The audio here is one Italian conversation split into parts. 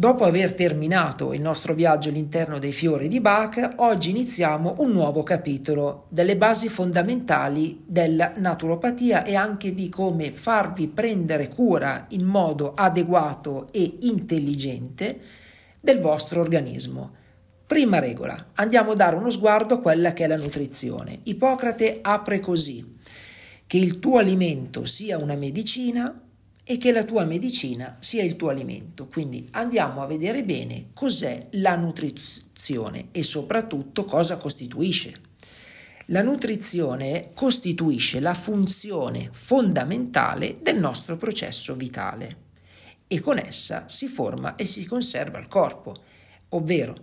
Dopo aver terminato il nostro viaggio all'interno dei fiori di Bach, oggi iniziamo un nuovo capitolo delle basi fondamentali della naturopatia e anche di come farvi prendere cura in modo adeguato e intelligente del vostro organismo. Prima regola, andiamo a dare uno sguardo a quella che è la nutrizione. Ippocrate apre così, che il tuo alimento sia una medicina e che la tua medicina sia il tuo alimento. Quindi andiamo a vedere bene cos'è la nutrizione e soprattutto cosa costituisce. La nutrizione costituisce la funzione fondamentale del nostro processo vitale e con essa si forma e si conserva il corpo, ovvero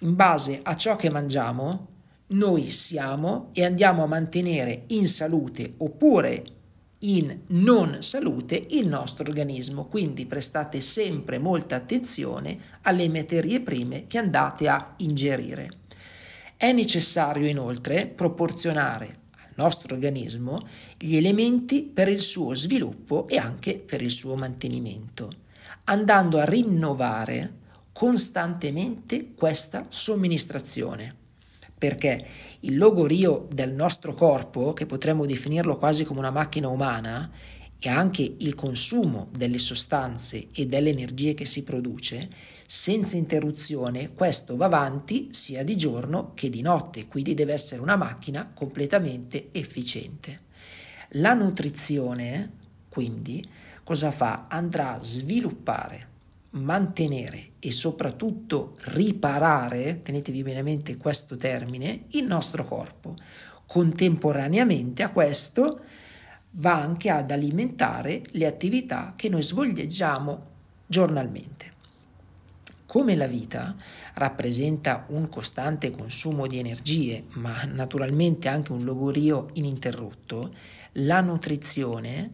in base a ciò che mangiamo noi siamo e andiamo a mantenere in salute oppure in non salute il nostro organismo. Quindi prestate sempre molta attenzione alle materie prime che andate a ingerire. È necessario inoltre proporzionare al nostro organismo gli elementi per il suo sviluppo e anche per il suo mantenimento, andando a rinnovare costantemente questa somministrazione perché il logorio del nostro corpo, che potremmo definirlo quasi come una macchina umana, e anche il consumo delle sostanze e delle energie che si produce, senza interruzione questo va avanti sia di giorno che di notte, quindi deve essere una macchina completamente efficiente. La nutrizione, quindi, cosa fa? Andrà a sviluppare mantenere e soprattutto riparare, tenetevi bene a mente questo termine, il nostro corpo. Contemporaneamente a questo va anche ad alimentare le attività che noi svolgiamo giornalmente. Come la vita rappresenta un costante consumo di energie, ma naturalmente anche un logorio ininterrotto, la nutrizione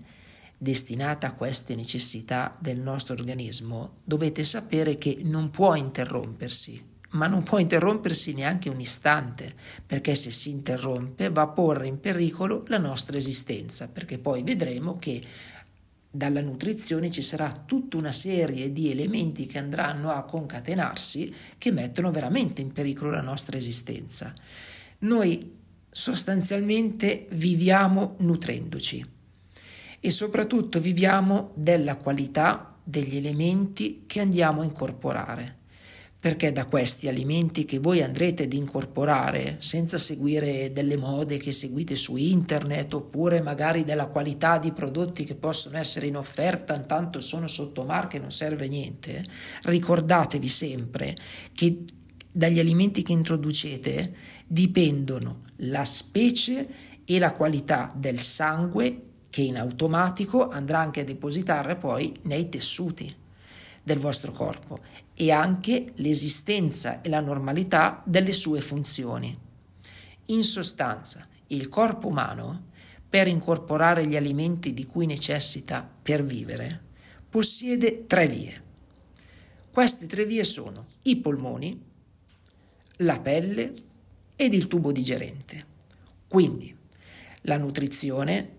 destinata a queste necessità del nostro organismo, dovete sapere che non può interrompersi, ma non può interrompersi neanche un istante, perché se si interrompe va a porre in pericolo la nostra esistenza, perché poi vedremo che dalla nutrizione ci sarà tutta una serie di elementi che andranno a concatenarsi che mettono veramente in pericolo la nostra esistenza. Noi sostanzialmente viviamo nutrendoci e soprattutto viviamo della qualità degli elementi che andiamo a incorporare. Perché da questi alimenti che voi andrete ad incorporare senza seguire delle mode che seguite su internet oppure magari della qualità di prodotti che possono essere in offerta intanto sono sotto marca e non serve niente, ricordatevi sempre che dagli alimenti che introducete dipendono la specie e la qualità del sangue che in automatico andrà anche a depositare poi nei tessuti del vostro corpo e anche l'esistenza e la normalità delle sue funzioni. In sostanza, il corpo umano, per incorporare gli alimenti di cui necessita per vivere, possiede tre vie. Queste tre vie sono i polmoni, la pelle ed il tubo digerente. Quindi la nutrizione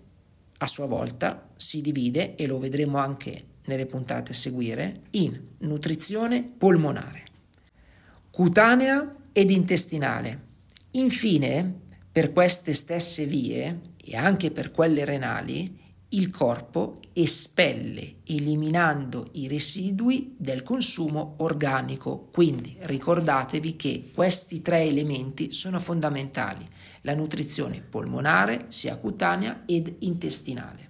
a sua volta si divide, e lo vedremo anche nelle puntate a seguire, in nutrizione polmonare, cutanea ed intestinale. Infine, per queste stesse vie e anche per quelle renali, il corpo espelle eliminando i residui del consumo organico. Quindi ricordatevi che questi tre elementi sono fondamentali la nutrizione polmonare, sia cutanea ed intestinale.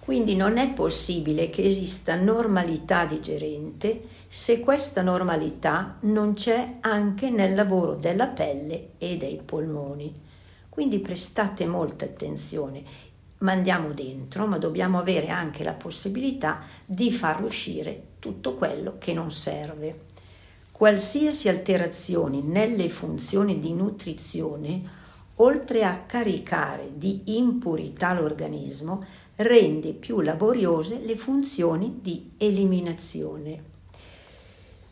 Quindi non è possibile che esista normalità digerente se questa normalità non c'è anche nel lavoro della pelle e dei polmoni. Quindi prestate molta attenzione, mandiamo dentro, ma dobbiamo avere anche la possibilità di far uscire tutto quello che non serve. Qualsiasi alterazione nelle funzioni di nutrizione oltre a caricare di impurità l'organismo, rende più laboriose le funzioni di eliminazione.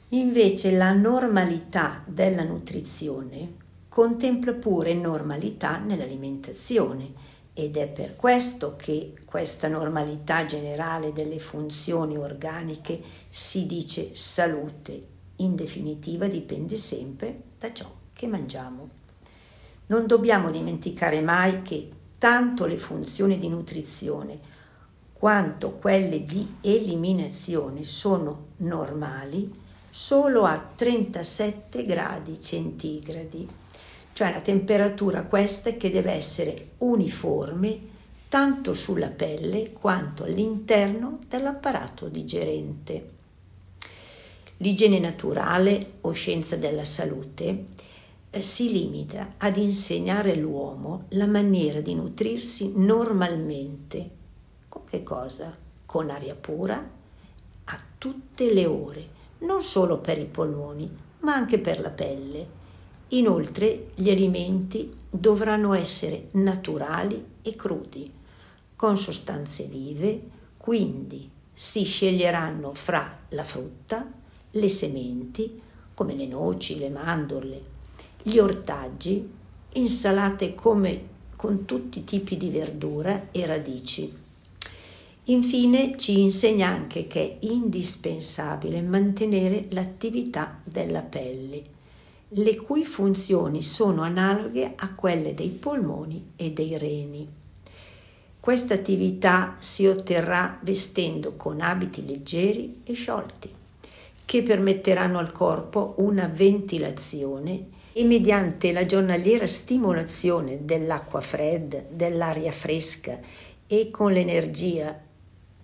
Invece la normalità della nutrizione contempla pure normalità nell'alimentazione ed è per questo che questa normalità generale delle funzioni organiche si dice salute. In definitiva dipende sempre da ciò che mangiamo. Non dobbiamo dimenticare mai che tanto le funzioni di nutrizione quanto quelle di eliminazione sono normali solo a 37 gradi centigradi cioè la temperatura questa che deve essere uniforme tanto sulla pelle quanto all'interno dell'apparato digerente. L'igiene naturale o scienza della salute eh, si limita ad insegnare all'uomo la maniera di nutrirsi normalmente. Con che cosa? Con aria pura a tutte le ore, non solo per i polmoni, ma anche per la pelle Inoltre gli alimenti dovranno essere naturali e crudi, con sostanze vive, quindi si sceglieranno fra la frutta, le sementi, come le noci, le mandorle, gli ortaggi, insalate come con tutti i tipi di verdura e radici. Infine ci insegna anche che è indispensabile mantenere l'attività della pelle le cui funzioni sono analoghe a quelle dei polmoni e dei reni. Questa attività si otterrà vestendo con abiti leggeri e sciolti, che permetteranno al corpo una ventilazione e mediante la giornaliera stimolazione dell'acqua fredda, dell'aria fresca e con l'energia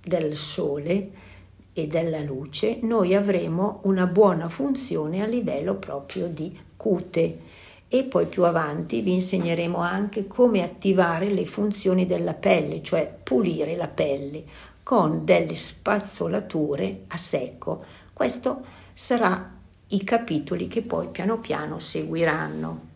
del sole, e della luce, noi avremo una buona funzione a livello proprio di cute e poi più avanti vi insegneremo anche come attivare le funzioni della pelle, cioè pulire la pelle con delle spazzolature a secco. Questo sarà i capitoli che poi piano piano seguiranno.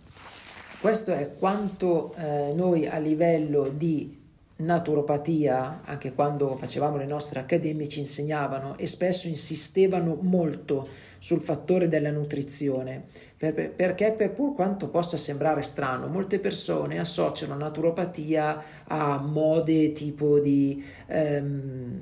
Questo è quanto eh, noi a livello di naturopatia, anche quando facevamo le nostre accademie, ci insegnavano e spesso insistevano molto sul fattore della nutrizione, per, perché per pur quanto possa sembrare strano, molte persone associano naturopatia a mode tipo di ehm,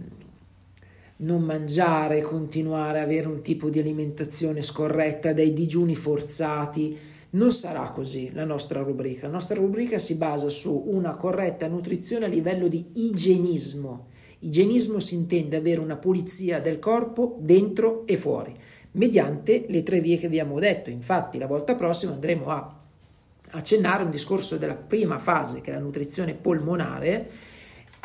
non mangiare, continuare ad avere un tipo di alimentazione scorretta, dei digiuni forzati non sarà così la nostra rubrica. La nostra rubrica si basa su una corretta nutrizione a livello di igienismo. Igienismo si intende avere una pulizia del corpo dentro e fuori, mediante le tre vie che vi abbiamo detto. Infatti, la volta prossima andremo a accennare un discorso della prima fase, che è la nutrizione polmonare,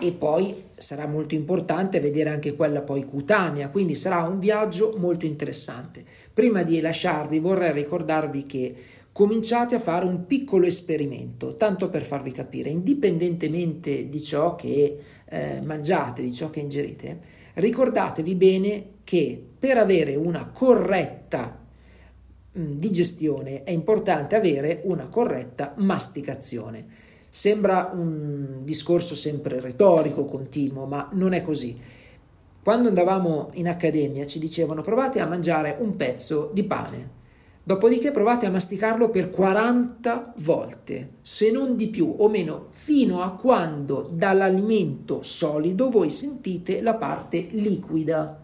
e poi sarà molto importante vedere anche quella poi cutanea, quindi sarà un viaggio molto interessante. Prima di lasciarvi vorrei ricordarvi che cominciate a fare un piccolo esperimento, tanto per farvi capire, indipendentemente di ciò che eh, mangiate, di ciò che ingerite, ricordatevi bene che per avere una corretta mh, mm, digestione è importante avere una corretta masticazione. Sembra un discorso sempre retorico, continuo, ma non è così. Quando andavamo in accademia ci dicevano provate a mangiare un pezzo di pane Dopodiché provate a masticarlo per 40 volte, se non di più o meno, fino a quando dall'alimento solido voi sentite la parte liquida.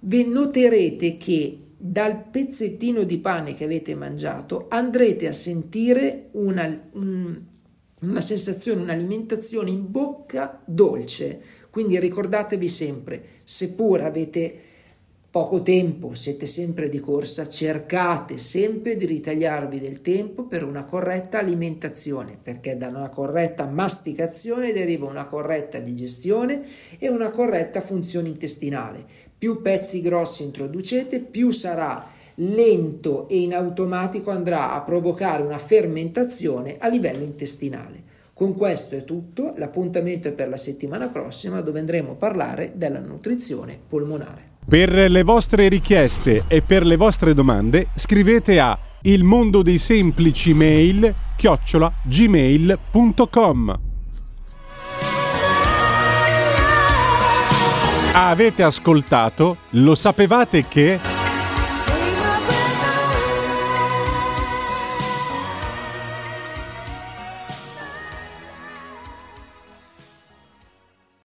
Vi noterete che dal pezzettino di pane che avete mangiato andrete a sentire una, una sensazione, un'alimentazione in bocca dolce. Quindi ricordatevi sempre, seppur avete poco tempo, siete sempre di corsa, cercate sempre di ritagliarvi del tempo per una corretta alimentazione, perché da una corretta masticazione deriva una corretta digestione e una corretta funzione intestinale. Più pezzi grossi introducete, più sarà lento e in automatico andrà a provocare una fermentazione a livello intestinale. Con questo è tutto, l'appuntamento è per la settimana prossima dove andremo a parlare della nutrizione polmonare. Per le vostre richieste e per le vostre domande scrivete a il mondo dei semplici mail chiocciola gmail.com Avete ascoltato? Lo sapevate che...